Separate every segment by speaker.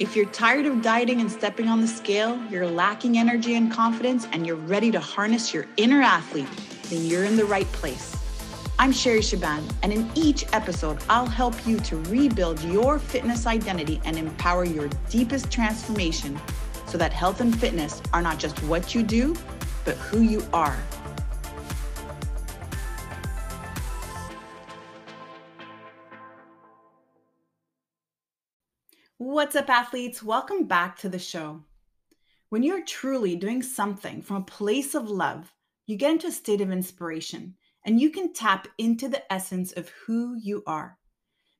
Speaker 1: If you're tired of dieting and stepping on the scale, you're lacking energy and confidence, and you're ready to harness your inner athlete, then you're in the right place. I'm Sherry Shaban, and in each episode, I'll help you to rebuild your fitness identity and empower your deepest transformation so that health and fitness are not just what you do, but who you are. What's up, athletes? Welcome back to the show. When you're truly doing something from a place of love, you get into a state of inspiration and you can tap into the essence of who you are.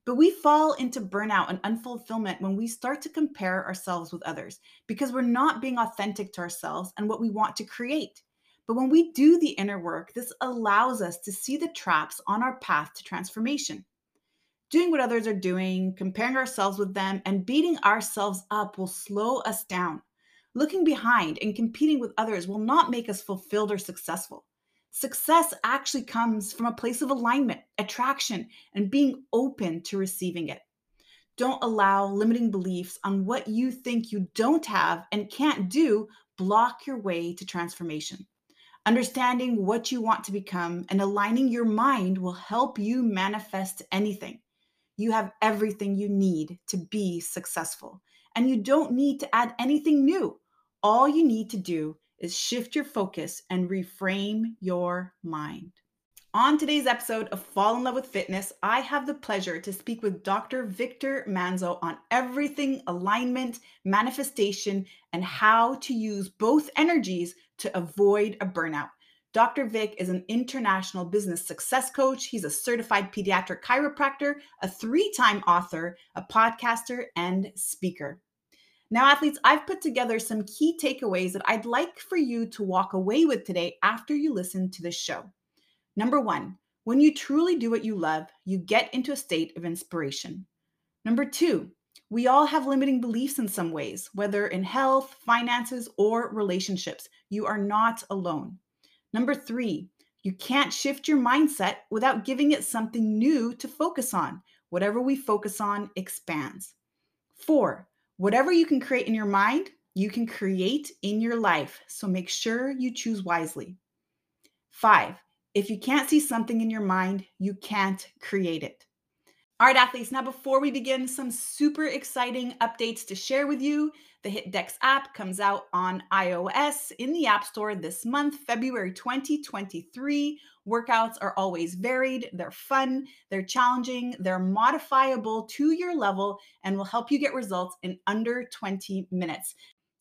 Speaker 1: But we fall into burnout and unfulfillment when we start to compare ourselves with others because we're not being authentic to ourselves and what we want to create. But when we do the inner work, this allows us to see the traps on our path to transformation doing what others are doing, comparing ourselves with them, and beating ourselves up will slow us down. Looking behind and competing with others will not make us fulfilled or successful. Success actually comes from a place of alignment, attraction, and being open to receiving it. Don't allow limiting beliefs on what you think you don't have and can't do block your way to transformation. Understanding what you want to become and aligning your mind will help you manifest anything. You have everything you need to be successful, and you don't need to add anything new. All you need to do is shift your focus and reframe your mind. On today's episode of Fall in Love with Fitness, I have the pleasure to speak with Dr. Victor Manzo on everything alignment, manifestation, and how to use both energies to avoid a burnout. Dr. Vic is an international business success coach. He's a certified pediatric chiropractor, a three time author, a podcaster, and speaker. Now, athletes, I've put together some key takeaways that I'd like for you to walk away with today after you listen to this show. Number one, when you truly do what you love, you get into a state of inspiration. Number two, we all have limiting beliefs in some ways, whether in health, finances, or relationships. You are not alone. Number three, you can't shift your mindset without giving it something new to focus on. Whatever we focus on expands. Four, whatever you can create in your mind, you can create in your life. So make sure you choose wisely. Five, if you can't see something in your mind, you can't create it. All right, athletes, now before we begin, some super exciting updates to share with you. The HitDex app comes out on iOS in the App Store this month, February 2023. Workouts are always varied, they're fun, they're challenging, they're modifiable to your level, and will help you get results in under 20 minutes.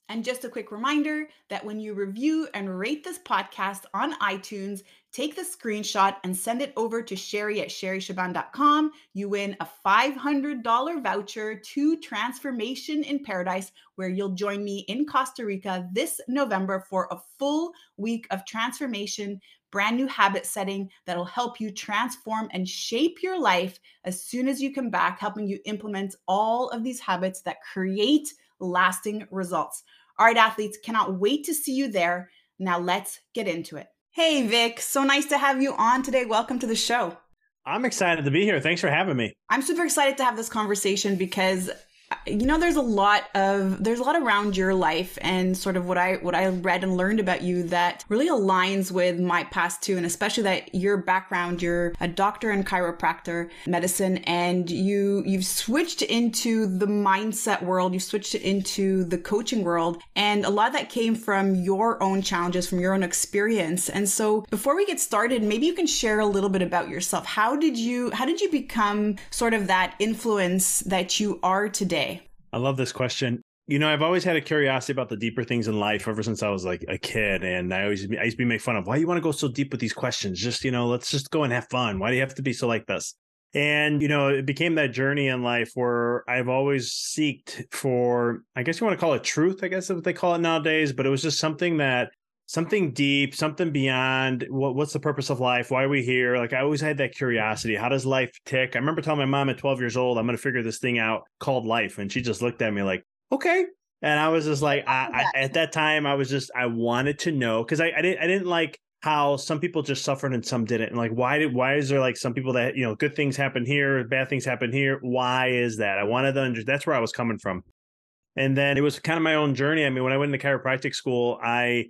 Speaker 1: And just a quick reminder that when you review and rate this podcast on iTunes, take the screenshot and send it over to Sherry at SherryShaban.com. You win a $500 voucher to Transformation in Paradise, where you'll join me in Costa Rica this November for a full week of transformation, brand new habit setting that'll help you transform and shape your life as soon as you come back, helping you implement all of these habits that create lasting results. All right, athletes, cannot wait to see you there. Now let's get into it. Hey, Vic, so nice to have you on today. Welcome to the show.
Speaker 2: I'm excited to be here. Thanks for having me.
Speaker 1: I'm super excited to have this conversation because you know there's a lot of there's a lot around your life and sort of what i what i read and learned about you that really aligns with my past too and especially that your background you're a doctor and chiropractor medicine and you you've switched into the mindset world you switched it into the coaching world and a lot of that came from your own challenges from your own experience. And so before we get started maybe you can share a little bit about yourself. How did you how did you become sort of that influence that you are today today?
Speaker 2: I love this question. You know, I've always had a curiosity about the deeper things in life ever since I was like a kid. And I always, I used to be made fun of why do you want to go so deep with these questions. Just, you know, let's just go and have fun. Why do you have to be so like this? And, you know, it became that journey in life where I've always seeked for, I guess you want to call it truth, I guess is what they call it nowadays, but it was just something that something deep, something beyond what, what's the purpose of life? Why are we here? Like I always had that curiosity. How does life tick? I remember telling my mom at 12 years old, I'm going to figure this thing out called life. And she just looked at me like, okay. And I was just like, I, I, at that time, I was just, I wanted to know because I, I didn't, I didn't like how some people just suffered and some didn't. And like, why did, why is there like some people that, you know, good things happen here, bad things happen here? Why is that? I wanted to understand. That's where I was coming from. And then it was kind of my own journey. I mean, when I went into chiropractic school, I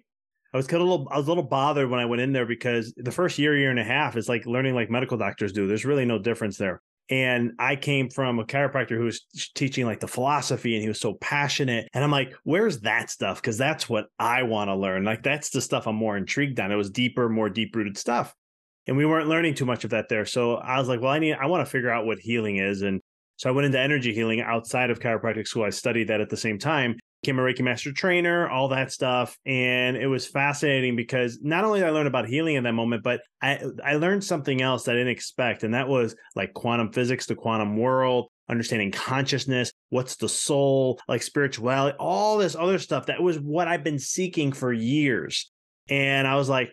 Speaker 2: I was kind of a little, I was a little bothered when I went in there because the first year, year and a half is like learning like medical doctors do. There's really no difference there. And I came from a chiropractor who was teaching like the philosophy and he was so passionate. And I'm like, where's that stuff? Because that's what I want to learn. Like, that's the stuff I'm more intrigued on. It was deeper, more deep rooted stuff. And we weren't learning too much of that there. So I was like, well, I need, I want to figure out what healing is. And so I went into energy healing outside of chiropractic school. I studied that at the same time became a Reiki master trainer, all that stuff. And it was fascinating because not only did I learn about healing in that moment, but I, I learned something else that I didn't expect. And that was like quantum physics, the quantum world, understanding consciousness, what's the soul, like spirituality, all this other stuff. That was what I've been seeking for years. And I was like,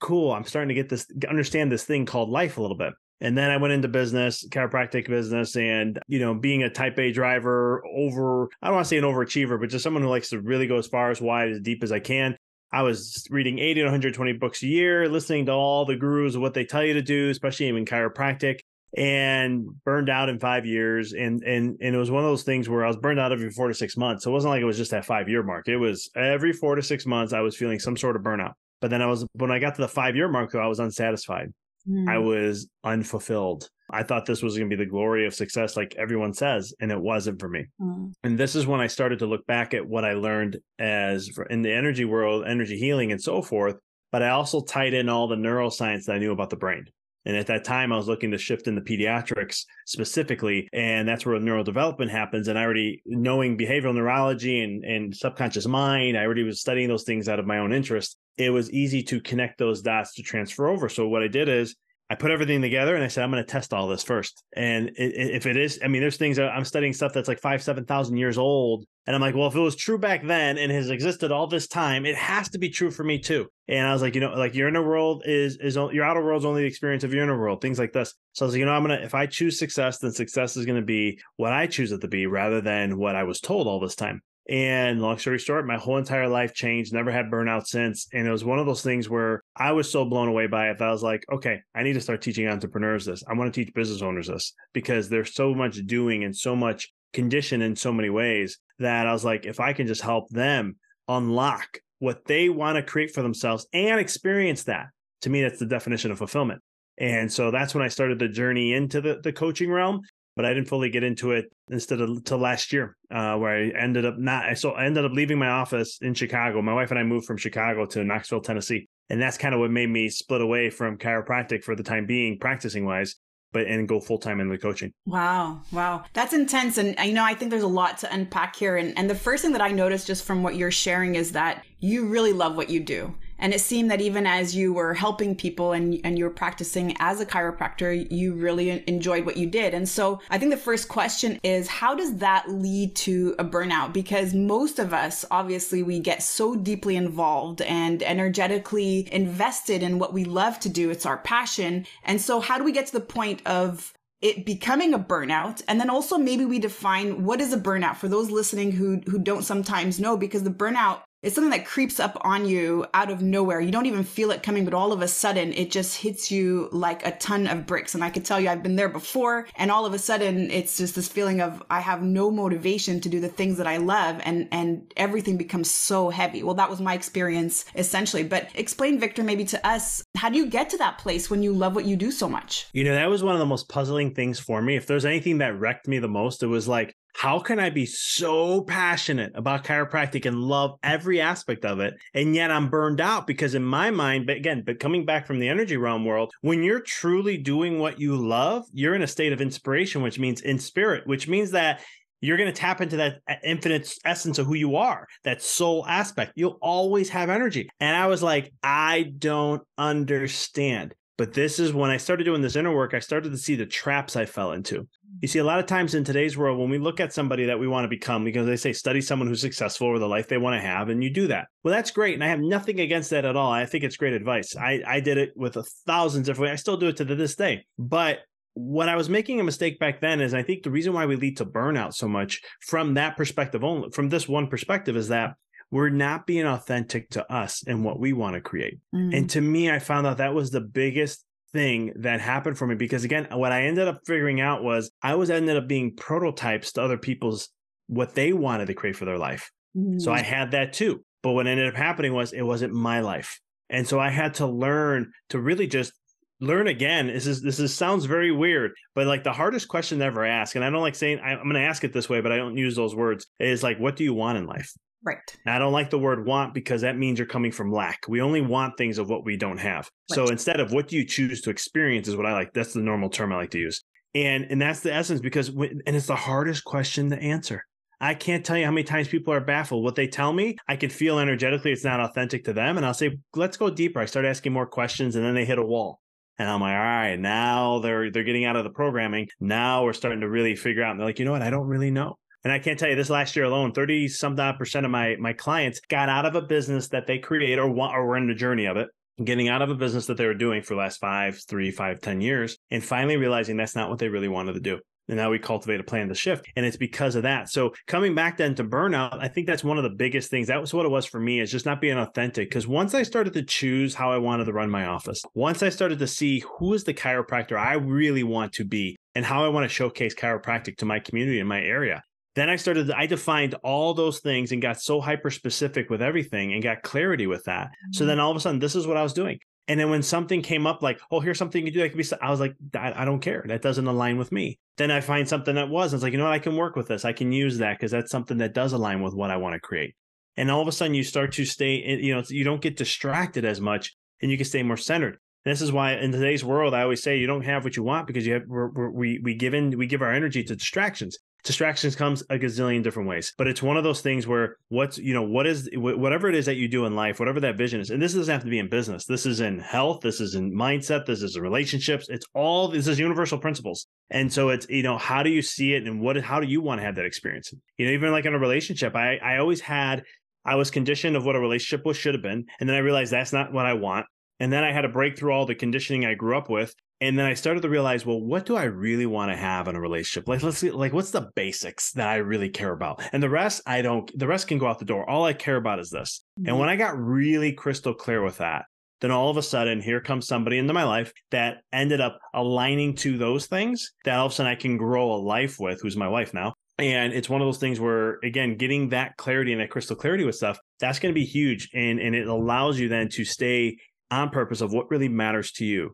Speaker 2: cool, I'm starting to get this, understand this thing called life a little bit. And then I went into business, chiropractic business, and you know, being a type A driver, over I don't want to say an overachiever, but just someone who likes to really go as far as wide as deep as I can. I was reading 80 to 120 books a year, listening to all the gurus of what they tell you to do, especially in chiropractic, and burned out in five years. And and and it was one of those things where I was burned out every four to six months. So it wasn't like it was just that five year mark. It was every four to six months I was feeling some sort of burnout. But then I was when I got to the five year mark, though, I was unsatisfied. Mm. I was unfulfilled. I thought this was going to be the glory of success, like everyone says, and it wasn't for me. Mm. And this is when I started to look back at what I learned as in the energy world, energy healing, and so forth. But I also tied in all the neuroscience that I knew about the brain. And at that time, I was looking to shift into pediatrics specifically, and that's where neural development happens. And I already knowing behavioral neurology and, and subconscious mind, I already was studying those things out of my own interest. It was easy to connect those dots to transfer over. So what I did is I put everything together and I said, I'm going to test all this first. And if it is, I mean, there's things I'm studying stuff that's like five, 7,000 years old. And I'm like, well, if it was true back then and has existed all this time, it has to be true for me too. And I was like, you know, like your inner world is, is your outer world's only the experience of your inner world, things like this. So I was like, you know, I'm going to, if I choose success, then success is going to be what I choose it to be rather than what I was told all this time. And long story short, my whole entire life changed, never had burnout since. And it was one of those things where I was so blown away by it that I was like, okay, I need to start teaching entrepreneurs this. I want to teach business owners this because there's so much doing and so much condition in so many ways that I was like, if I can just help them unlock what they want to create for themselves and experience that, to me, that's the definition of fulfillment. And so that's when I started the journey into the, the coaching realm but I didn't fully get into it instead of till last year, uh, where I ended up not. So I ended up leaving my office in Chicago. My wife and I moved from Chicago to Knoxville, Tennessee, and that's kind of what made me split away from chiropractic for the time being, practicing wise but and go full time in the coaching.
Speaker 1: Wow, wow, that's intense, and you know I think there's a lot to unpack here. And and the first thing that I noticed just from what you're sharing is that you really love what you do. And it seemed that even as you were helping people and, and you were practicing as a chiropractor, you really enjoyed what you did. And so I think the first question is how does that lead to a burnout? Because most of us, obviously, we get so deeply involved and energetically invested in what we love to do. It's our passion. And so how do we get to the point of it becoming a burnout and then also maybe we define what is a burnout for those listening who who don't sometimes know because the burnout it's something that creeps up on you out of nowhere. You don't even feel it coming, but all of a sudden it just hits you like a ton of bricks. And I could tell you I've been there before. And all of a sudden it's just this feeling of I have no motivation to do the things that I love and, and everything becomes so heavy. Well, that was my experience essentially. But explain, Victor, maybe to us, how do you get to that place when you love what you do so much?
Speaker 2: You know, that was one of the most puzzling things for me. If there's anything that wrecked me the most, it was like, how can I be so passionate about chiropractic and love every aspect of it? And yet I'm burned out because in my mind, but again, but coming back from the energy realm world, when you're truly doing what you love, you're in a state of inspiration, which means in spirit, which means that you're going to tap into that uh, infinite essence of who you are, that soul aspect. You'll always have energy. And I was like, I don't understand. But this is when I started doing this inner work, I started to see the traps I fell into. You see, a lot of times in today's world, when we look at somebody that we want to become, because they say study someone who's successful or the life they want to have, and you do that. Well, that's great. And I have nothing against that at all. I think it's great advice. I, I did it with a thousand different I still do it to this day. But what I was making a mistake back then is I think the reason why we lead to burnout so much from that perspective only, from this one perspective, is that we're not being authentic to us and what we want to create. Mm. And to me, I found out that was the biggest thing that happened for me because again what i ended up figuring out was i was ended up being prototypes to other people's what they wanted to create for their life. Mm-hmm. So I had that too. But what ended up happening was it wasn't my life. And so I had to learn to really just learn again. This is this is sounds very weird, but like the hardest question to ever ask, and I don't like saying I, am going to ask it this way, but I don't use those words. Is like, what do you want in life?
Speaker 1: Right.
Speaker 2: And I don't like the word want because that means you're coming from lack. We only want things of what we don't have. Right. So instead of what do you choose to experience is what I like. That's the normal term I like to use. And and that's the essence because and it's the hardest question to answer. I can't tell you how many times people are baffled. What they tell me, I can feel energetically it's not authentic to them. And I'll say, let's go deeper. I start asking more questions and then they hit a wall. And I'm like, all right, now they're they're getting out of the programming. Now we're starting to really figure out. And they're like, you know what? I don't really know. And I can't tell you this last year alone, 30 some percent of my my clients got out of a business that they create or want or were in the journey of it getting out of a business that they were doing for the last five, three, five, ten years, and finally realizing that's not what they really wanted to do. And now we cultivate a plan to shift. And it's because of that. So coming back then to burnout, I think that's one of the biggest things. That was what it was for me is just not being authentic. Because once I started to choose how I wanted to run my office, once I started to see who is the chiropractor I really want to be and how I want to showcase chiropractic to my community in my area, then I started, I defined all those things and got so hyper specific with everything and got clarity with that. Mm-hmm. So then all of a sudden, this is what I was doing. And then when something came up like, oh, here's something you can do that could be, I was like, I, I don't care. That doesn't align with me. Then I find something that was. It's like, you know what? I can work with this. I can use that because that's something that does align with what I want to create. And all of a sudden, you start to stay, you know, you don't get distracted as much and you can stay more centered. This is why in today's world, I always say you don't have what you want because you have we're, we're, we we give in we give our energy to distractions distractions comes a gazillion different ways but it's one of those things where what's you know what is whatever it is that you do in life whatever that vision is and this doesn't have to be in business. This is in health. This is in mindset. This is in relationships. It's all this is universal principles. And so it's you know how do you see it and what how do you want to have that experience? You know even like in a relationship i i always had I was conditioned of what a relationship was should have been, and then I realized that's not what I want. And then I had to break through all the conditioning I grew up with. And then I started to realize, well, what do I really want to have in a relationship? Like, let's see, like, what's the basics that I really care about? And the rest, I don't, the rest can go out the door. All I care about is this. Mm-hmm. And when I got really crystal clear with that, then all of a sudden, here comes somebody into my life that ended up aligning to those things that all of a sudden I can grow a life with, who's my wife now. And it's one of those things where, again, getting that clarity and that crystal clarity with stuff, that's going to be huge. And, and it allows you then to stay on purpose of what really matters to you.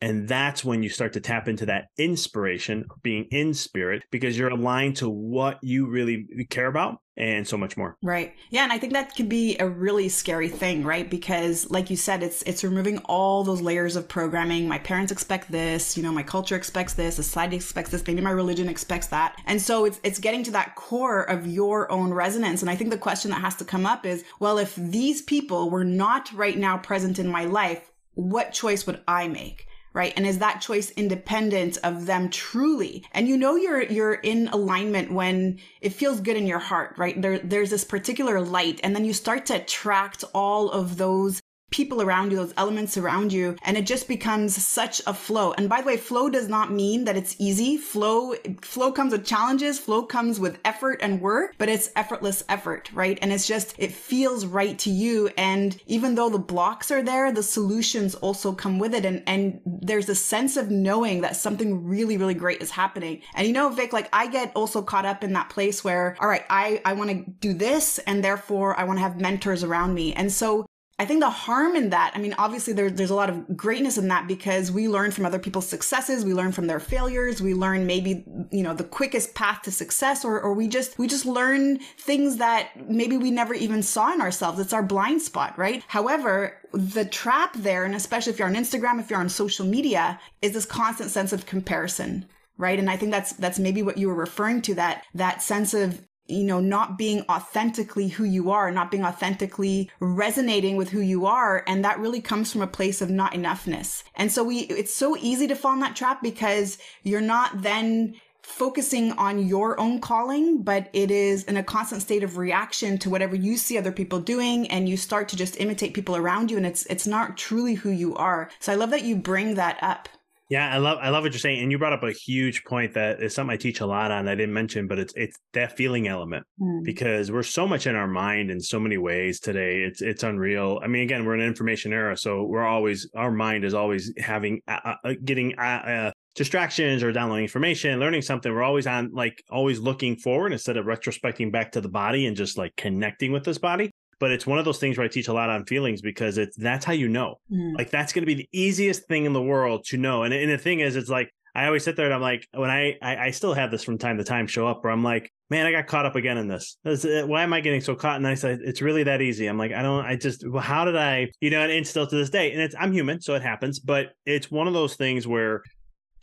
Speaker 2: And that's when you start to tap into that inspiration, being in spirit, because you're aligned to what you really care about and so much more.
Speaker 1: Right. Yeah, and I think that could be a really scary thing, right? Because like you said, it's it's removing all those layers of programming. My parents expect this, you know, my culture expects this, society expects this, maybe my religion expects that. And so it's it's getting to that core of your own resonance. And I think the question that has to come up is, well, if these people were not right now present in my life, what choice would I make? Right? And is that choice independent of them truly? And you know you're you're in alignment when it feels good in your heart, right? There there's this particular light and then you start to attract all of those people around you, those elements around you, and it just becomes such a flow. And by the way, flow does not mean that it's easy. Flow, flow comes with challenges. Flow comes with effort and work, but it's effortless effort, right? And it's just, it feels right to you. And even though the blocks are there, the solutions also come with it. And, and there's a sense of knowing that something really, really great is happening. And you know, Vic, like I get also caught up in that place where, all right, I, I want to do this and therefore I want to have mentors around me. And so I think the harm in that, I mean, obviously there, there's a lot of greatness in that because we learn from other people's successes. We learn from their failures. We learn maybe, you know, the quickest path to success or, or we just, we just learn things that maybe we never even saw in ourselves. It's our blind spot, right? However, the trap there, and especially if you're on Instagram, if you're on social media, is this constant sense of comparison right and i think that's that's maybe what you were referring to that that sense of you know, not being authentically who you are, not being authentically resonating with who you are. And that really comes from a place of not enoughness. And so we, it's so easy to fall in that trap because you're not then focusing on your own calling, but it is in a constant state of reaction to whatever you see other people doing and you start to just imitate people around you and it's it's not truly who you are. So I love that you bring that up.
Speaker 2: Yeah, I love I love what you're saying, and you brought up a huge point that is something I teach a lot on. I didn't mention, but it's it's that feeling element mm. because we're so much in our mind in so many ways today. It's it's unreal. I mean, again, we're in an information era, so we're always our mind is always having uh, uh, uh getting uh, uh distractions or downloading information, learning something. We're always on like always looking forward instead of retrospecting back to the body and just like connecting with this body. But it's one of those things where I teach a lot on feelings because it's that's how you know. Mm. Like that's going to be the easiest thing in the world to know. And, and the thing is, it's like I always sit there and I'm like, when I, I, I still have this from time to time show up where I'm like, man, I got caught up again in this. Uh, why am I getting so caught? And I said, it's really that easy. I'm like, I don't, I just, well, how did I, you know, and, and still to this day, and it's, I'm human, so it happens, but it's one of those things where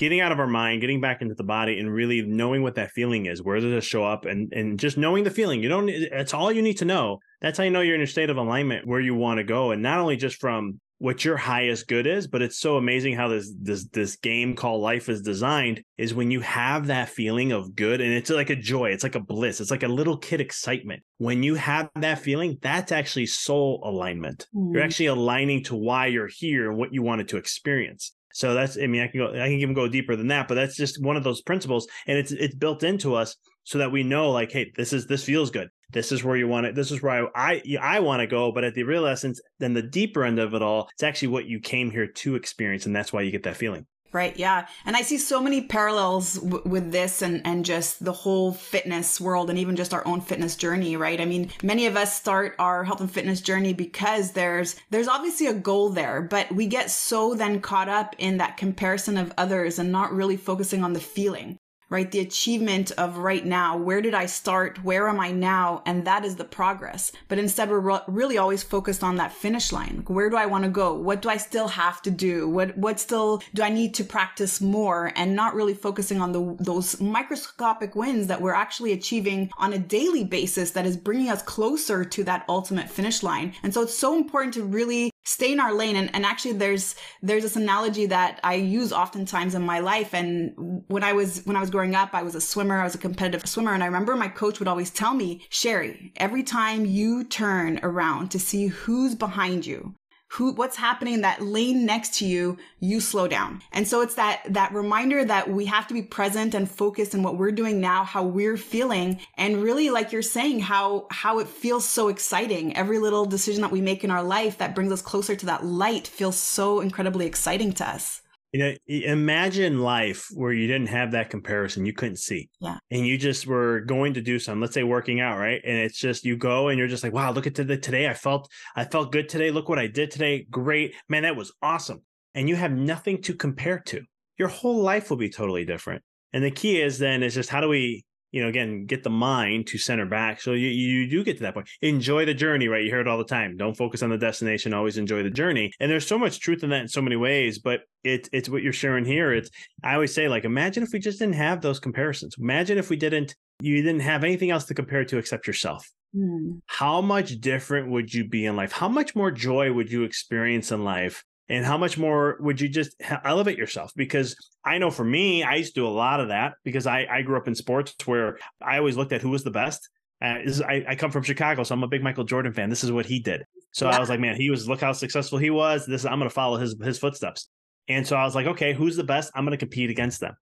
Speaker 2: getting out of our mind, getting back into the body, and really knowing what that feeling is. Where does it show up? And and just knowing the feeling. You don't. It's all you need to know. That's how you know you're in a state of alignment where you want to go, and not only just from what your highest good is, but it's so amazing how this this this game called life is designed. Is when you have that feeling of good, and it's like a joy. It's like a bliss. It's like a little kid excitement. When you have that feeling, that's actually soul alignment. Mm. You're actually aligning to why you're here and what you wanted to experience. So that's I mean I can go I can even go deeper than that, but that's just one of those principles and it's it's built into us so that we know like hey this is this feels good. This is where you want it. This is where I I, I want to go, but at the real essence then the deeper end of it all, it's actually what you came here to experience and that's why you get that feeling.
Speaker 1: Right. Yeah. And I see so many parallels w- with this and, and just the whole fitness world and even just our own fitness journey. Right. I mean, many of us start our health and fitness journey because there's, there's obviously a goal there, but we get so then caught up in that comparison of others and not really focusing on the feeling right? The achievement of right now. Where did I start? Where am I now? And that is the progress. But instead, we're re- really always focused on that finish line. Where do I want to go? What do I still have to do? What, what still do I need to practice more? And not really focusing on the, those microscopic wins that we're actually achieving on a daily basis that is bringing us closer to that ultimate finish line. And so it's so important to really stay in our lane. And, and actually there's there's this analogy that i use oftentimes in my life. And when i was when i was growing up i was a swimmer i was a competitive swimmer. And i remember my coach would always tell me sherry every time you turn around to see who's behind you who what's happening in that lane next to you you slow down. And so it's that that reminder that we have to be present and focused in what we're doing now how we're feeling and really like you're saying how how it feels so exciting. Every little decision that we make in our life that brings us closer to that light feels so incredibly exciting to us
Speaker 2: you know, imagine life where you didn't have that comparison, you couldn't see.
Speaker 1: Yeah.
Speaker 2: And you just were going to do something, let's say working out, right? And it's just you go and you're just like, wow, look at the today. I felt I felt good today. Look what I did today. Great. Man, that was awesome. And you have nothing to compare to. Your whole life will be totally different. And the key is then is just how do we you know, again, get the mind to center back. So you, you do get to that point. Enjoy the journey, right? You hear it all the time. Don't focus on the destination. Always enjoy the journey. And there's so much truth in that in so many ways, but it's it's what you're sharing here. It's I always say, like, imagine if we just didn't have those comparisons. Imagine if we didn't you didn't have anything else to compare to except yourself. Mm. How much different would you be in life? How much more joy would you experience in life and how much more would you just elevate yourself? Because i know for me i used to do a lot of that because i, I grew up in sports where i always looked at who was the best. Uh, is, I, I, come from chicago so i'm a big michael jordan fan. This is what he did. So yeah. i was like man he was look how successful he was. This i'm going to follow his his footsteps. And so i was like okay who's the best? I'm going to compete against them.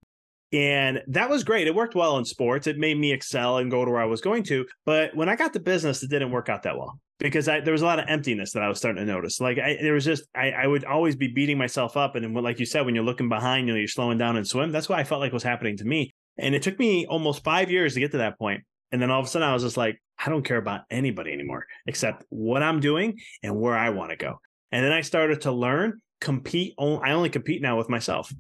Speaker 2: And that was great. It worked well in sports. It made me excel and go to where I was going to. But when I got to business, it didn't work out that well because I, there was a lot of emptiness that I was starting to notice. Like I, there was just, I, I would always be beating myself up. And like you said, when you're looking behind, you know, you're slowing down and swim. That's what I felt like was happening to me. And it took me almost five years to get to that point. And then all of a sudden I was just like, I don't care about anybody anymore except what I'm doing and where I want to go. And then I started to learn compete. I only compete now with myself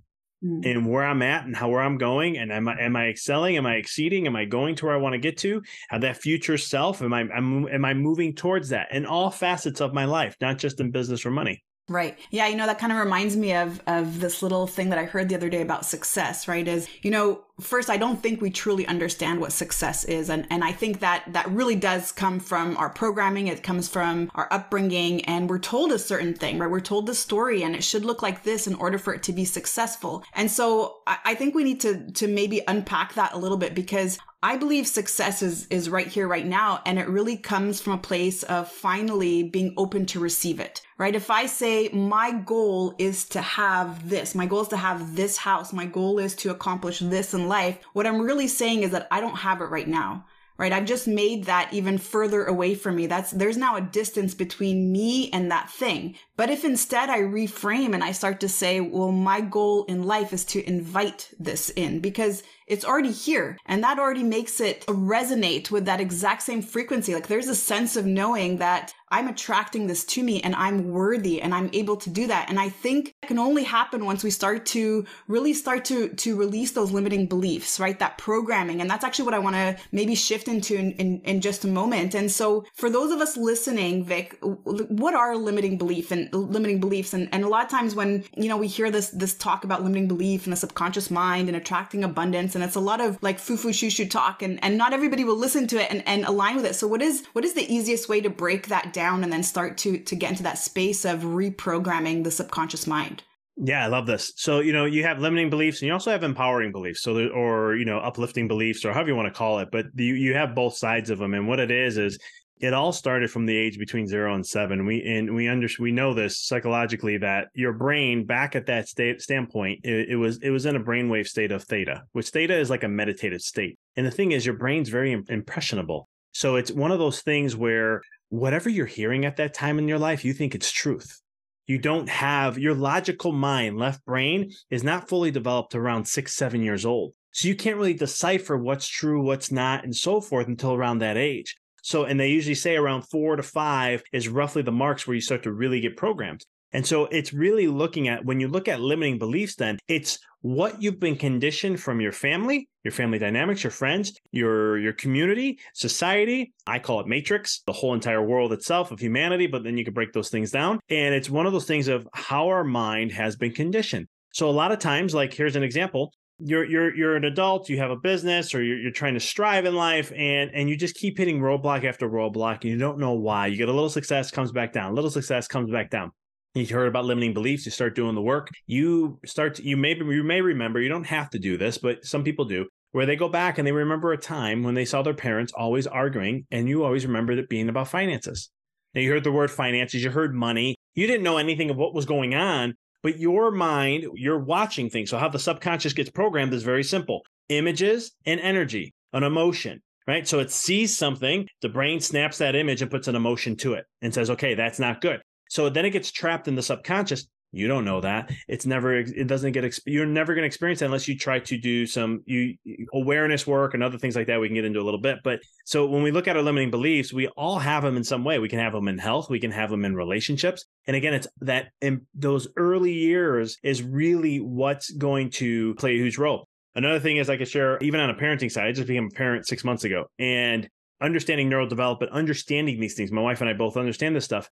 Speaker 2: mm. and where I'm at and how where I'm going and am I am I excelling? Am I exceeding? Am I going to where I want to get to? How that future self? Am I am, am I moving towards that in all facets of my life, not just in business or money?
Speaker 1: Right. Yeah, you know that kind of reminds me of of this little thing that I heard the other day about success, right? Is, you know, first I don't think we truly understand what success is and and I think that that really does come from our programming, it comes from our upbringing and we're told a certain thing, right? We're told the story and it should look like this in order for it to be successful. And so I, I think we need to to maybe unpack that a little bit because I believe success is, is right here, right now. And it really comes from a place of finally being open to receive it, right? If I say my goal is to have this, my goal is to have this house, my goal is to accomplish this in life, what I'm really saying is that I don't have it right now right? I've just made that even further away from me. That's, there's now a distance between me and that thing. But if instead I reframe and I start to say, well, my goal in life is to invite this in because it's already here. And that already makes it resonate with that exact same frequency. Like there's a sense of knowing that I'm attracting this to me and I'm worthy and I'm able to do that. And I think it can only happen once we start to really start to, to release those limiting beliefs, right? That programming. And that's actually what I want to maybe shift into in, in, in just a moment. And so for those of us listening, Vic, what are limiting belief and limiting beliefs? And, and a lot of times when, you know, we hear this, this talk about limiting belief and the subconscious mind and attracting abundance, and it's a lot of like foo-foo shoo-shoo talk and, and not everybody will listen to it and, and align with it. So what is, what is the easiest way to break that down and then start to, to get into that space of reprogramming the subconscious mind?
Speaker 2: Yeah, I love this. So, you know, you have limiting beliefs and you also have empowering beliefs. So, or, you know, uplifting beliefs or however you want to call it, but you, you have both sides of them. And what it is, is it all started from the age between zero and seven. We and we under we know this psychologically that your brain back at that state standpoint, it, it, was it was in a brainwave state of theta, which theta is like a meditative state. And the thing is, your brain's very impressionable. So it's one of those things where whatever you're hearing at that time in your life, you think it's truth. You don't have your logical mind, left brain, is not fully developed around six, seven years old. So you can't really decipher what's true, what's not, and so forth until around that age. So, and they usually say around four to five is roughly the marks where you start to really get programmed. And so it's really looking at when you look at limiting beliefs, then it's what you've been conditioned from your family, your family dynamics, your friends, your your community, society. I call it matrix, the whole entire world itself of humanity, but then you can break those things down. And it's one of those things of how our mind has been conditioned. So a lot of times, like here's an example, you're you're you're an adult, you have a business, or you're, you're trying to strive in life, and and you just keep hitting roadblock after roadblock, and you don't know why. You get a little success, comes back down, little success, comes back down. You heard about limiting beliefs. You start doing the work. You start. To, you may you may remember. You don't have to do this, but some people do. Where they go back and they remember a time when they saw their parents always arguing, and you always remembered it being about finances. Now you heard the word finances. You heard money. You didn't know anything of what was going on, but your mind, you're watching things. So, how the subconscious gets programmed is very simple images and energy, an emotion, right? So, it sees something, the brain snaps that image and puts an emotion to it and says, okay, that's not good. So then it gets trapped in the subconscious. You don't know that. It's never, it doesn't get, you're never going to experience it unless you try to do some you awareness work and other things like that. We can get into a little bit. But so when we look at our limiting beliefs, we all have them in some way. We can have them in health. We can have them in relationships. And again, it's that in those early years is really what's going to play a huge role. Another thing is I could share, even on a parenting side, I just became a parent six months ago and understanding neural development, understanding these things. My wife and I both understand this stuff.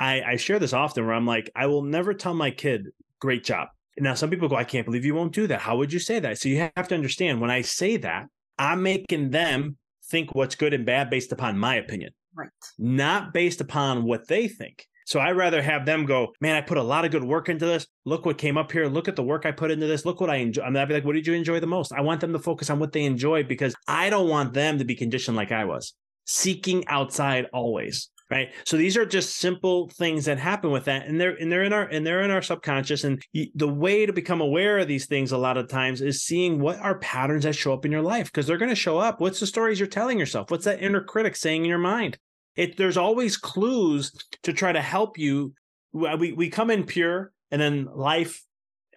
Speaker 2: I, I share this often where I'm like, I will never tell my kid, great job. Now, some people go, I can't believe you won't do that. How would you say that? So you have to understand when I say that, I'm making them think what's good and bad based upon my opinion,
Speaker 1: right?
Speaker 2: Not based upon what they think. So I rather have them go, man, I put a lot of good work into this. Look what came up here. Look at the work I put into this. Look what I enjoy. I'm mean, be like, what did you enjoy the most? I want them to focus on what they enjoy because I don't want them to be conditioned like I was, seeking outside always right? So these are just simple things that happen with that and they're and they're in our and they're in our subconscious and the way to become aware of these things a lot of times is seeing what are patterns that show up in your life because they're going to show up. What's the stories you're telling yourself? What's that inner critic saying in your mind? It there's always clues to try to help you. We we come in pure and then life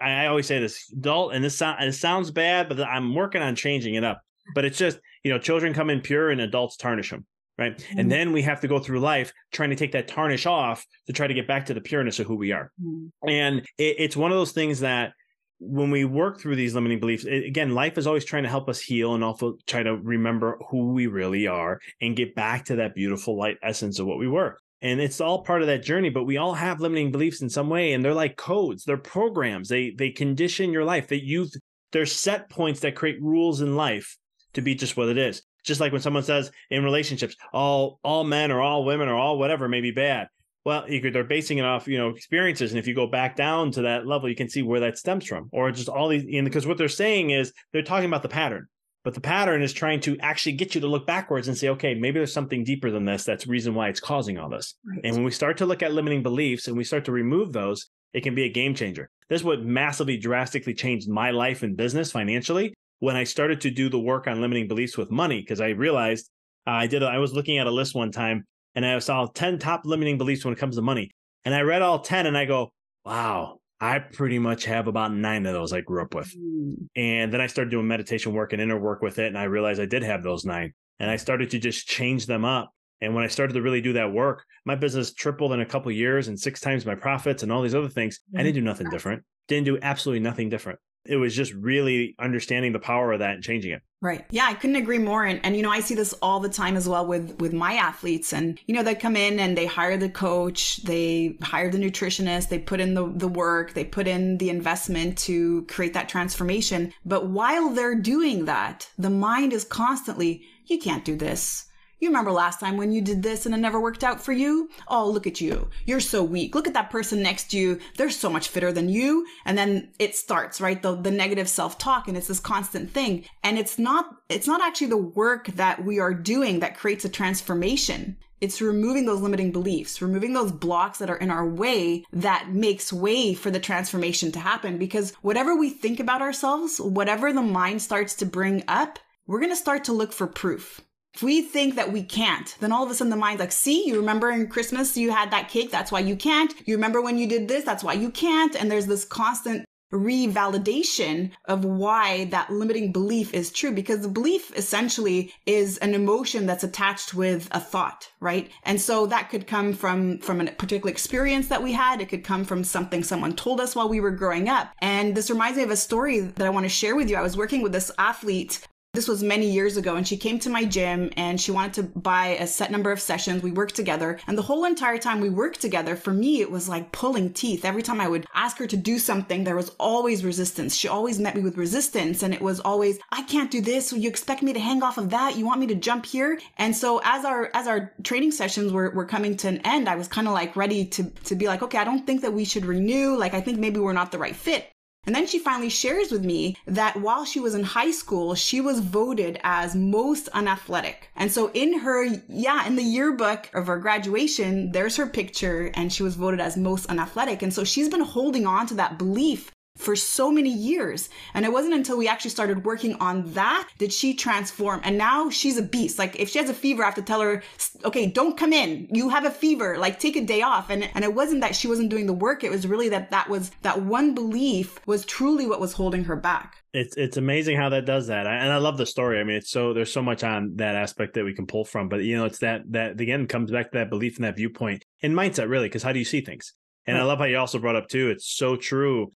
Speaker 2: I, always say this adult and this, so, it sounds bad but i'm working on changing it up. But it's just you know children come in pure and adults tarnish them right? Mm-hmm. And then we have to go through life trying to take that tarnish off to try to get back to the pureness of who we are. Mm-hmm. And it, it's one of those things that when we work through these limiting beliefs, it, again, life is always trying to help us heal and also try to remember who we really are and get back to that beautiful light essence of what we were. And it's all part of that journey, but we all have limiting beliefs in some way, and they're like codes, they're programs. They they condition your life. That you there's set points that create rules in life to be just what it is. Just like when someone says in relationships, all all men or all women or all whatever may be bad. Well, could, they're basing it off, you know, experiences, and if you go back down to that level, you can see where that stems from, or just all these. because what they're saying is they're talking about the pattern, but the pattern is trying to actually get you to look backwards and say, okay, maybe there's something deeper than this. That's the reason why it's causing all this. Right. And when we start to look at limiting beliefs and we start to remove those, it can be a game changer. This is what massively, drastically changed my life and business financially when I started to do the work on limiting beliefs with money, because I realized Uh, I did. I was looking at a list one time, and I saw ten top limiting beliefs when it comes to money, and I read all ten, and I go, "Wow, I pretty much have about nine of those I grew up with." Mm. And then I started doing meditation work and inner work with it, and I realized I did have those nine, and I started to just change them up. And when I started to really do that work, my business tripled in a couple years and six times my profits and all these other things. I didn't do nothing different. Didn't do absolutely nothing different it was just really understanding the power of that and changing it.
Speaker 1: Right. Yeah i couldn't agree more. And, and you know i see this all the time as well with with my athletes. And you know they come in and they hire the coach they hire the nutritionist they put in the, the work they put in the investment to create that transformation. But while they're doing that the mind is constantly you can't do this you remember last time when you did this and it never worked out for you? Oh, look at you. You're so weak. Look at that person next to you. They're so much fitter than you. And then it starts, right? The, the negative self-talk and it's this constant thing. And it's not, it's not actually the work that we are doing that creates a transformation. It's removing those limiting beliefs, removing those blocks that are in our way that makes way for the transformation to happen. Because whatever we think about ourselves, whatever the mind starts to bring up, we're going to start to look for proof. If we think that we can't, then all of a sudden the mind's like, see, you remember in Christmas you had that cake, that's why you can't. You remember when you did this, that's why you can't. And there's this constant revalidation of why that limiting belief is true because the belief essentially is an emotion that's attached with a thought right and so that could come from from a particular experience that we had it could come from something someone told us while we were growing up and this reminds me of a story that i want to share with you i was working with this athlete this was many years ago and she came to my gym and she wanted to buy a set number of sessions. We worked together and the whole entire time we worked together, for me, it was like pulling teeth. Every time I would ask her to do something, there was always resistance. She always met me with resistance and it was always, I can't do this. You expect me to hang off of that. You want me to jump here. And so as our, as our training sessions were, were coming to an end, I was kind of like ready to, to be like, okay, I don't think that we should renew. Like, I think maybe we're not the right fit. And then she finally shares with me that while she was in high school, she was voted as most unathletic. And so in her, yeah, in the yearbook of her graduation, there's her picture and she was voted as most unathletic. And so she's been holding on to that belief for so many years. And it wasn't until we actually started working on that did she transform. And now she's a beast. Like if she has a fever, I have to tell her, okay, don't come in. You have a fever. Like take a day off. And, and it wasn't that she wasn't doing the work. It was really that that was, that one belief was truly what was holding her back.
Speaker 2: It's it's amazing how that does that, and I love the story. I mean, it's so there's so much on that aspect that we can pull from, but you know, it's that that again comes back to that belief and that viewpoint and mindset, really, because how do you see things? And I love how you also brought up too. It's so true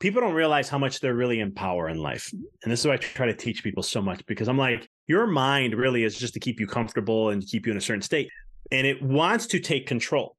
Speaker 2: people don't realize how much they're really in power in life. And this is why I try to teach people so much because I'm like, your mind really is just to keep you comfortable and keep you in a certain state. And it wants to take control.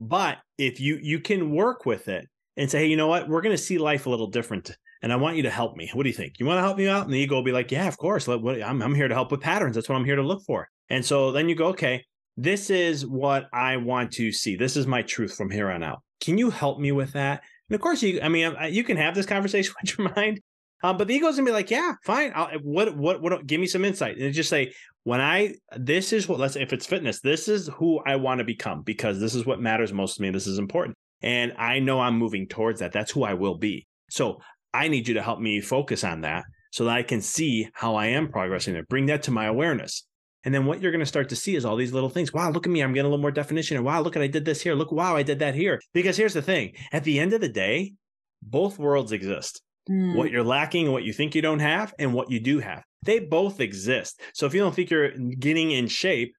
Speaker 2: But if you you can work with it and say, hey, you know what, we're going to see life a little different. And I want you to help me. What do you think? You want to help me out? And the ego will be like, yeah, of course. I'm, I'm here to help with patterns. That's what I'm here to look for. And so then you go, okay, this is what I want to see. This is my truth from here on out. Can you help me with that? And of course, you, I mean, you can have this conversation with your mind, um, but the ego's gonna be like, yeah, fine. I'll, what, what, what, give me some insight. And just say, when I, this is what, let's, if it's fitness, this is who I want to become because this is what matters most to me. This is important. And I know I'm moving towards that. That's who I will be. So I need you to help me focus on that so that I can see how I am progressing there. Bring that to my awareness. And then what you're going to start to see is all these little things. Wow, look at me. I'm getting a little more definition. And wow, look at I did this here. Look, wow, I did that here. Because here's the thing at the end of the day, both worlds exist. Mm. What you're lacking and what you think you don't have, and what you do have. They both exist. So if you don't think you're getting in shape,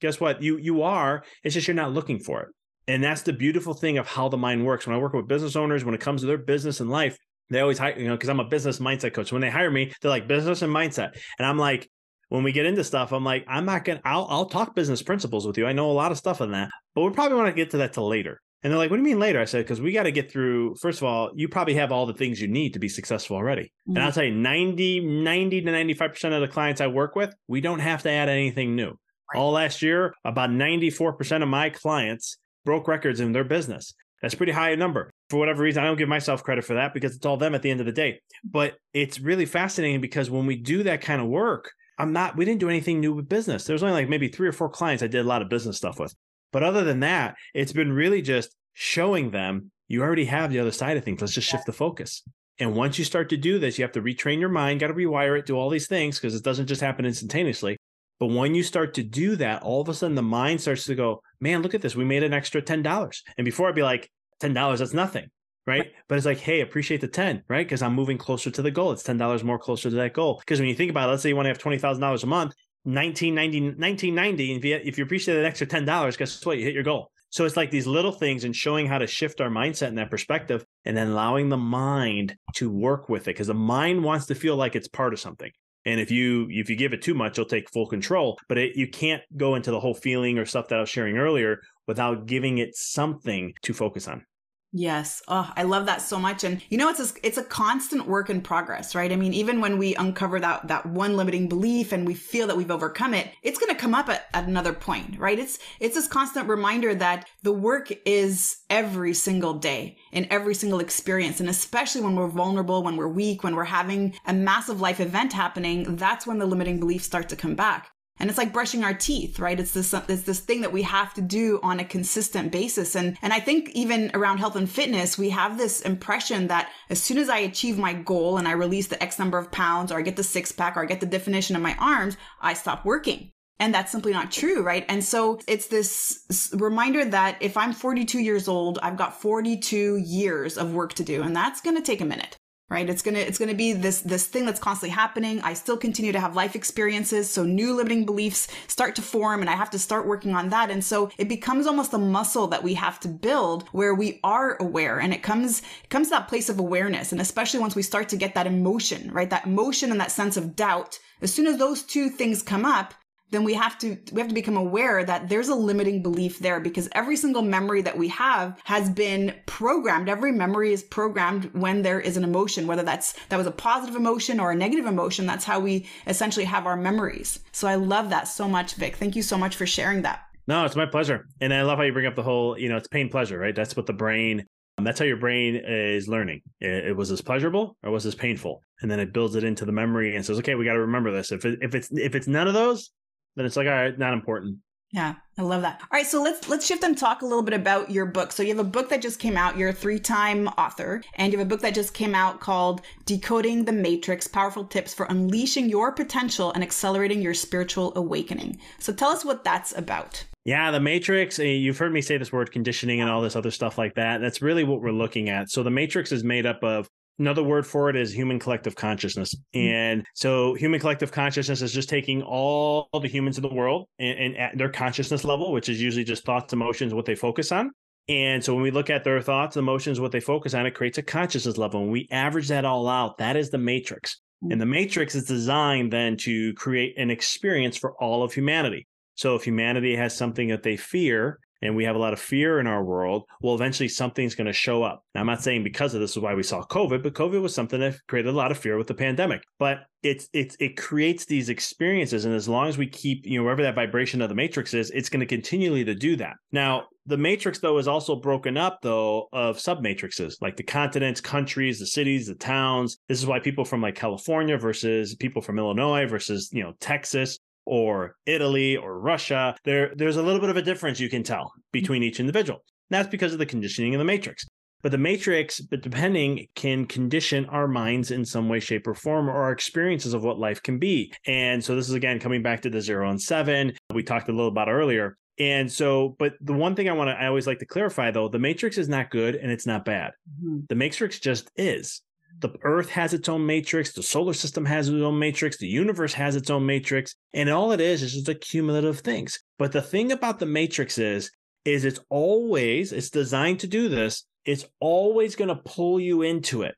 Speaker 2: guess what? You you are. It's just you're not looking for it. And that's the beautiful thing of how the mind works. When I work with business owners, when it comes to their business and life, they always hire, you know, because I'm a business mindset coach. When they hire me, they're like business and mindset. And I'm like, when we get into stuff, I'm like, I'm not gonna. I'll I'll talk business principles with you. I know a lot of stuff on that, but we probably want to get to that till later. And they're like, what do you mean later? I said, because we got to get through, first of all, you probably have all the things you need to be successful already. Mm-hmm. And I'll tell you, 90, 90 to 95% of the clients I work with, we don't have to add anything new. Right. All last year, about 94% of my clients broke records in their business. That's pretty high a number. For whatever reason, I don't give myself credit for that because it's all them at the end of the day. But it's really fascinating because when we do that kind of work, I'm not, we didn't do anything new with business. There's only like maybe three or four clients I did a lot of business stuff with. But other than that, it's been really just showing them you already have the other side of things. Let's just shift the focus. And once you start to do this, you have to retrain your mind, got to rewire it, do all these things because it doesn't just happen instantaneously. But when you start to do that, all of a sudden the mind starts to go, man, look at this. We made an extra $10. And before I'd be like, $10, that's nothing. Right? But it's like, hey, appreciate the 10, right? Because I'm moving closer to the goal. It's $10 more closer to that goal. Because when you think about it, let's say you want to have $20,000 a month, 1990, 1990, if you, if you appreciate that extra $10, guess what? You hit your goal. So it's like these little things and showing how to shift our mindset in that perspective and then allowing the mind to work with it because the mind wants to feel like it's part of something. And if you if you give it too much, it'll take full control. But it, you can't go into the whole feeling or stuff that I was sharing earlier without giving it something to focus on.
Speaker 1: Yes. Oh, I love that so much. And you know, it's a, it's a constant work in progress, right? I mean, even when we uncover that, that one limiting belief and we feel that we've overcome it, it's going to come up at, at another point, right? It's, it's this constant reminder that the work is every single day in every single experience. And especially when we're vulnerable, when we're weak, when we're having a massive life event happening, that's when the limiting beliefs start to come back. And it's like brushing our teeth, right? It's this, it's this thing that we have to do on a consistent basis. And, and I think even around health and fitness, we have this impression that as soon as I achieve my goal and I release the X number of pounds or I get the six pack or I get the definition of my arms, I stop working. And that's simply not true, right? And so it's this reminder that if I'm 42 years old, I've got 42 years of work to do, and that's going to take a minute right? It's going to it's going to be this this thing that's constantly happening. I still continue to have life experiences so new limiting beliefs start to form and i have to start working on that. And so it becomes almost a muscle that we have to build where we are aware and it comes it comes to that place of awareness and especially once we start to get that emotion right? That emotion and that sense of doubt. As soon as those two things come up then we have to we have to become aware that there's a limiting belief there because every single memory that we have has been programmed. Every memory is programmed when there is an emotion whether that's that was a positive emotion or a negative emotion that's how we essentially have our memories. So i love that so much vic. Thank you so much for sharing that.
Speaker 2: No it's my pleasure. And i love how you bring up the whole you know it's pain pleasure right? That's what the brain um, that's how your brain is learning. It, it, was this pleasurable or was this painful, and then it builds it into the memory and says, "Okay, we got to remember this. If it, if it's if it's none of those, then it's like, all right, not important.
Speaker 1: Yeah, I love that. All right, so let's let's shift and talk a little bit about your book. So you have a book that just came out. You're a three-time author, and you have a book that just came out called "Decoding the Matrix: Powerful Tips for Unleashing Your Potential and Accelerating Your Spiritual Awakening." So tell us what that's about.
Speaker 2: Yeah, the Matrix, eh, you've heard me say this word conditioning and all this other stuff like that. That's really what we're looking at. So the Matrix is made up of Another word for it is human collective consciousness. Mm-hmm. And so human collective consciousness is just taking all the humans in the world and, and, at their consciousness level, which is usually just thoughts, emotions, what they focus on. And so when we look at their thoughts, emotions, what they focus on, it creates a consciousness level. And we average that all out. That is the matrix. Mm-hmm. And the matrix is designed then to create an experience for all of humanity. So if humanity has something that they fear, and we have a lot of fear in our world, well, eventually something's going to show up. Now, I'm not saying because of this is why we saw COVID, but COVID was something that created a lot of fear with the pandemic. But it's it's it creates these experiences, and as long as we keep you know wherever that vibration of the matrix is, it's going to continually to do that. Now, the matrix though is also broken up though of sub matrices like the continents, countries, the cities, the towns. This is why people from like California versus people from Illinois versus you know Texas or Italy or Russia, there there's a little bit of a difference you can tell between each individual. That's because of the conditioning of the matrix. But the matrix, but depending, can condition our minds in some way, shape, or form, or our experiences of what life can be. And so this is again coming back to the zero and seven we talked a little about earlier. And so, but the one thing I want to, I always like to clarify though, the matrix is not good and it's not bad. Mm-hmm. The matrix just is the earth has its own matrix the solar system has its own matrix the universe has its own matrix and all it is is just accumulative things. But the thing about the matrix is is it's always it's designed to do this it's always going to pull you into it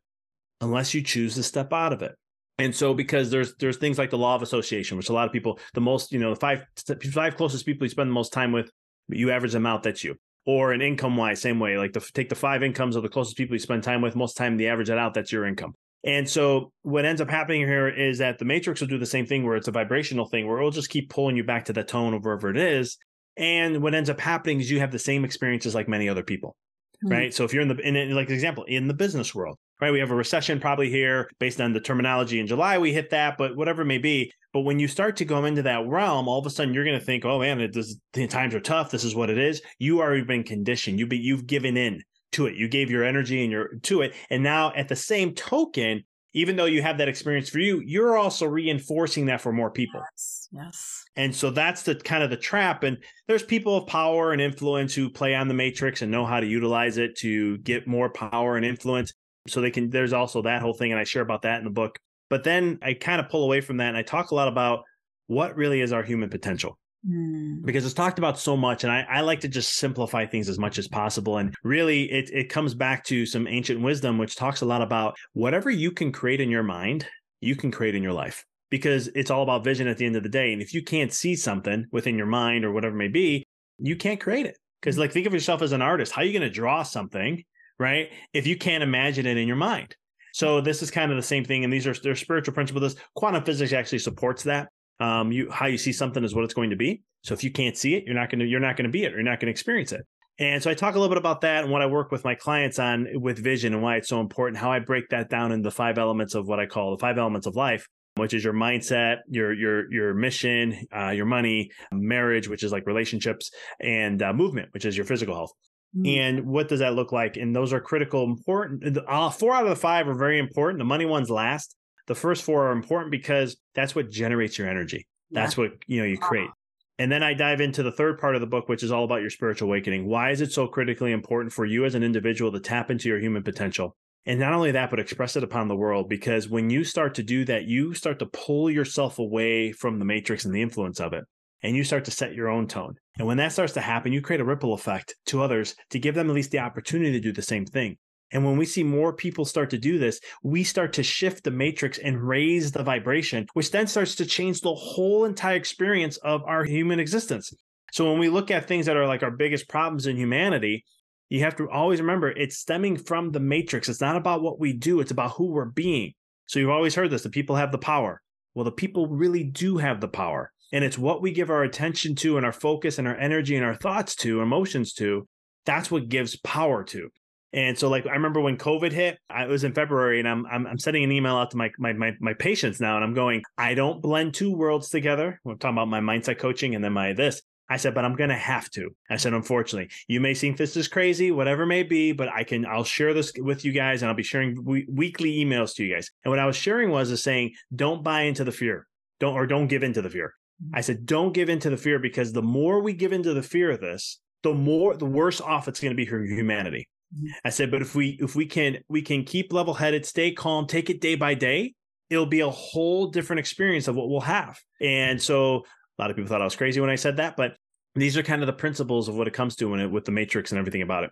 Speaker 2: unless you choose to step out of it. And so because there's there's things like the law of association which a lot of people the most you know the five five closest people you spend the most time with you average them out that's you or an income wise, same way. Like the, take the five incomes of the closest people you spend time with. Most time, the average it out. That's your income. And so what ends up happening here is that the matrix will do the same thing where it's a vibrational thing where it'll just keep pulling you back to the tone of wherever it is. And what ends up happening is you have the same experiences like many other people. Mm-hmm. Right. So if you're in the in like example, in the business world, right? We have a recession probably here based on the terminology in July, we hit that, but whatever it may be. But when you start to go into that realm, all of a sudden you're going to think, oh man, it does, the times are tough. This is what it is. You already been conditioned. You've you've given in to it. You gave your energy and your to it. And now at the same token, even though you have that experience for you, you're also reinforcing that for more people.
Speaker 1: Yes. yes.
Speaker 2: And so that's the kind of the trap. And there's people of power and influence who play on the matrix and know how to utilize it to get more power and influence. So they can, there's also that whole thing. And I share about that in the book. But then I kind of pull away from that and I talk a lot about what really is our human potential. Mm. Because it's talked about so much, and I, I, like to just simplify things as much as possible. And really, it, it comes back to some ancient wisdom, which talks a lot about whatever you can create in your mind, you can create in your life because it's all about vision at the end of the day. And if you can't see something within your mind or whatever may be, you can't create it. Because, like, think of yourself as an artist. How are you going to draw something, right? If you can't imagine it in your mind. So this is kind of the same thing, and these are their spiritual principles. Quantum physics actually supports that um, you how you see something is what it's going to be. So if you can't see it, you're not going to you're not going to be it. Or you're not going to experience it. And so I talk a little bit about that and what I work with my clients on with vision and why it's so important. How I break that down into the five elements of what I call the five elements of life, which is your mindset, your your your mission, uh, your money, marriage, which is like relationships, and uh, movement, which is your physical health. Mm. And what does that look like? And those are critical, important. Uh, four out of the five are very important. The money one's last. The first four are important because that's what generates your energy. That's yeah. what you know you uh-huh. create. And then I dive into the third part of the book, which is all about your spiritual awakening. Why is it so critically important for you as an individual to tap into your human potential? And not only that, but express it upon the world. Because when you start to do that, you start to pull yourself away from the matrix and the influence of it. And you start to set your own tone. And when that starts to happen, you create a ripple effect to others to give them at least the opportunity to do the same thing. And when we see more people start to do this, we start to shift the matrix and raise the vibration, which then starts to change the whole entire experience of our human existence. So when we look at things that are like our biggest problems in humanity, you have to always remember it's stemming from the matrix. It's not about what we do, it's about who we're being. So you've always heard this the people have the power. Well, the people really do have the power. And it's what we give our attention to and our focus and our energy and our thoughts to, emotions to. That's what gives power to. And so, like, I remember when COVID hit, I was in February, and I'm, I'm I'm sending an email out to my my my, my patients now, and I'm going, I don't blend two worlds together. We're talking about my mindset coaching and then my this. I said, but I'm gonna have to. I said, unfortunately, you may think this is crazy, whatever may be, but I can I'll share this with you guys, and I'll be sharing we- weekly emails to you guys. And what I was sharing was is saying, don't buy into the fear, don't or don't give into the fear. I said, don't give into the fear because the more we give into the fear of this, the more the worse off it's going to be for humanity. Mm-hmm. I said, but if we if we can we can keep level headed, stay calm, take it day by day, it'll be a whole different experience of what we'll have. And so a lot of people thought I was crazy when I said that, but these are kind of the principles of what it comes to when it with the matrix and everything about it.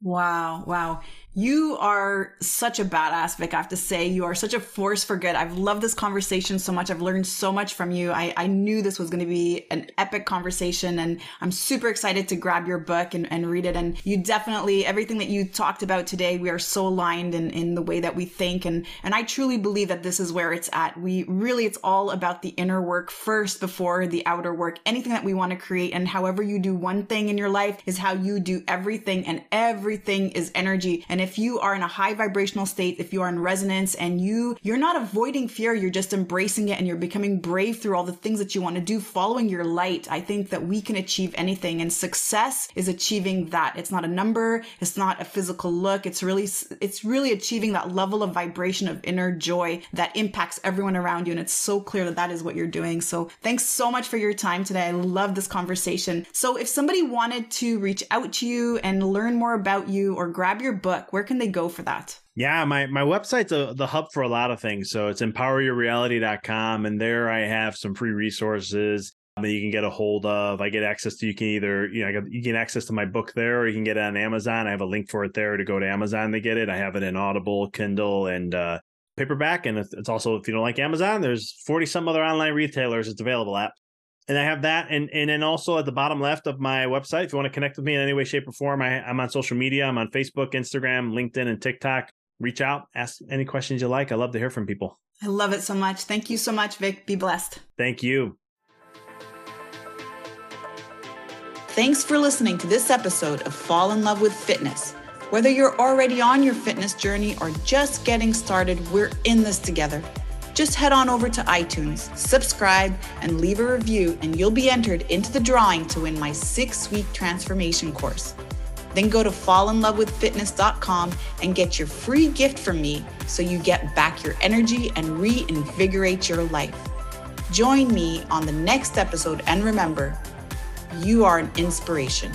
Speaker 1: Wow, wow. You are such a badass, Vic. I have to say, you are such a force for good. I've loved this conversation so much. I've learned so much from you. I, I knew this was going to be an epic conversation, and I'm super excited to grab your book and, and read it. And you definitely, everything that you talked about today, we are so aligned in, in the way that we think. And, and I truly believe that this is where it's at. We really, it's all about the inner work first before the outer work. Anything that we want to create, and however you do one thing in your life is how you do everything, and everything is energy. And if you are in a high vibrational state, if you are in resonance and you, you're not avoiding fear, you're just embracing it and you're becoming brave through all the things that you want to do, following your light. I think that we can achieve anything and success is achieving that. It's not a number. It's not a physical look. It's really, it's really achieving that level of vibration of inner joy that impacts everyone around you. And it's so clear that that is what you're doing. So thanks so much for your time today. I love this conversation. So if somebody wanted to reach out to you and learn more about you or grab your book, where can they go for that?
Speaker 2: Yeah, my my website's a, the hub for a lot of things. So it's empoweryourreality.com and there I have some free resources that you can get a hold of. I get access to you can either you know you get access to my book there, or you can get it on Amazon. I have a link for it there to go to Amazon to get it. I have it in Audible, Kindle, and uh, paperback, and it's also if you don't like Amazon, there's forty some other online retailers it's available at and I have that, and and then also at the bottom left of my website, if you want to connect with me in any way, shape, or form, I, I'm on social media. I'm on Facebook, Instagram, LinkedIn, and TikTok. Reach out, ask any questions you like. I love to hear from people.
Speaker 1: I love it so much. Thank you so much, Vic. Be blessed.
Speaker 2: Thank you.
Speaker 1: Thanks for listening to this episode of Fall in Love with Fitness. Whether you're already on your fitness journey or just getting started, we're in this together just head on over to iTunes, subscribe, and leave a review, and you'll be entered into the drawing to win my six week transformation course. Then go to fallinlovewithfitness.com and get your free gift from me so you get back your energy and reinvigorate your life. Join me on the next episode and remember, you are an inspiration.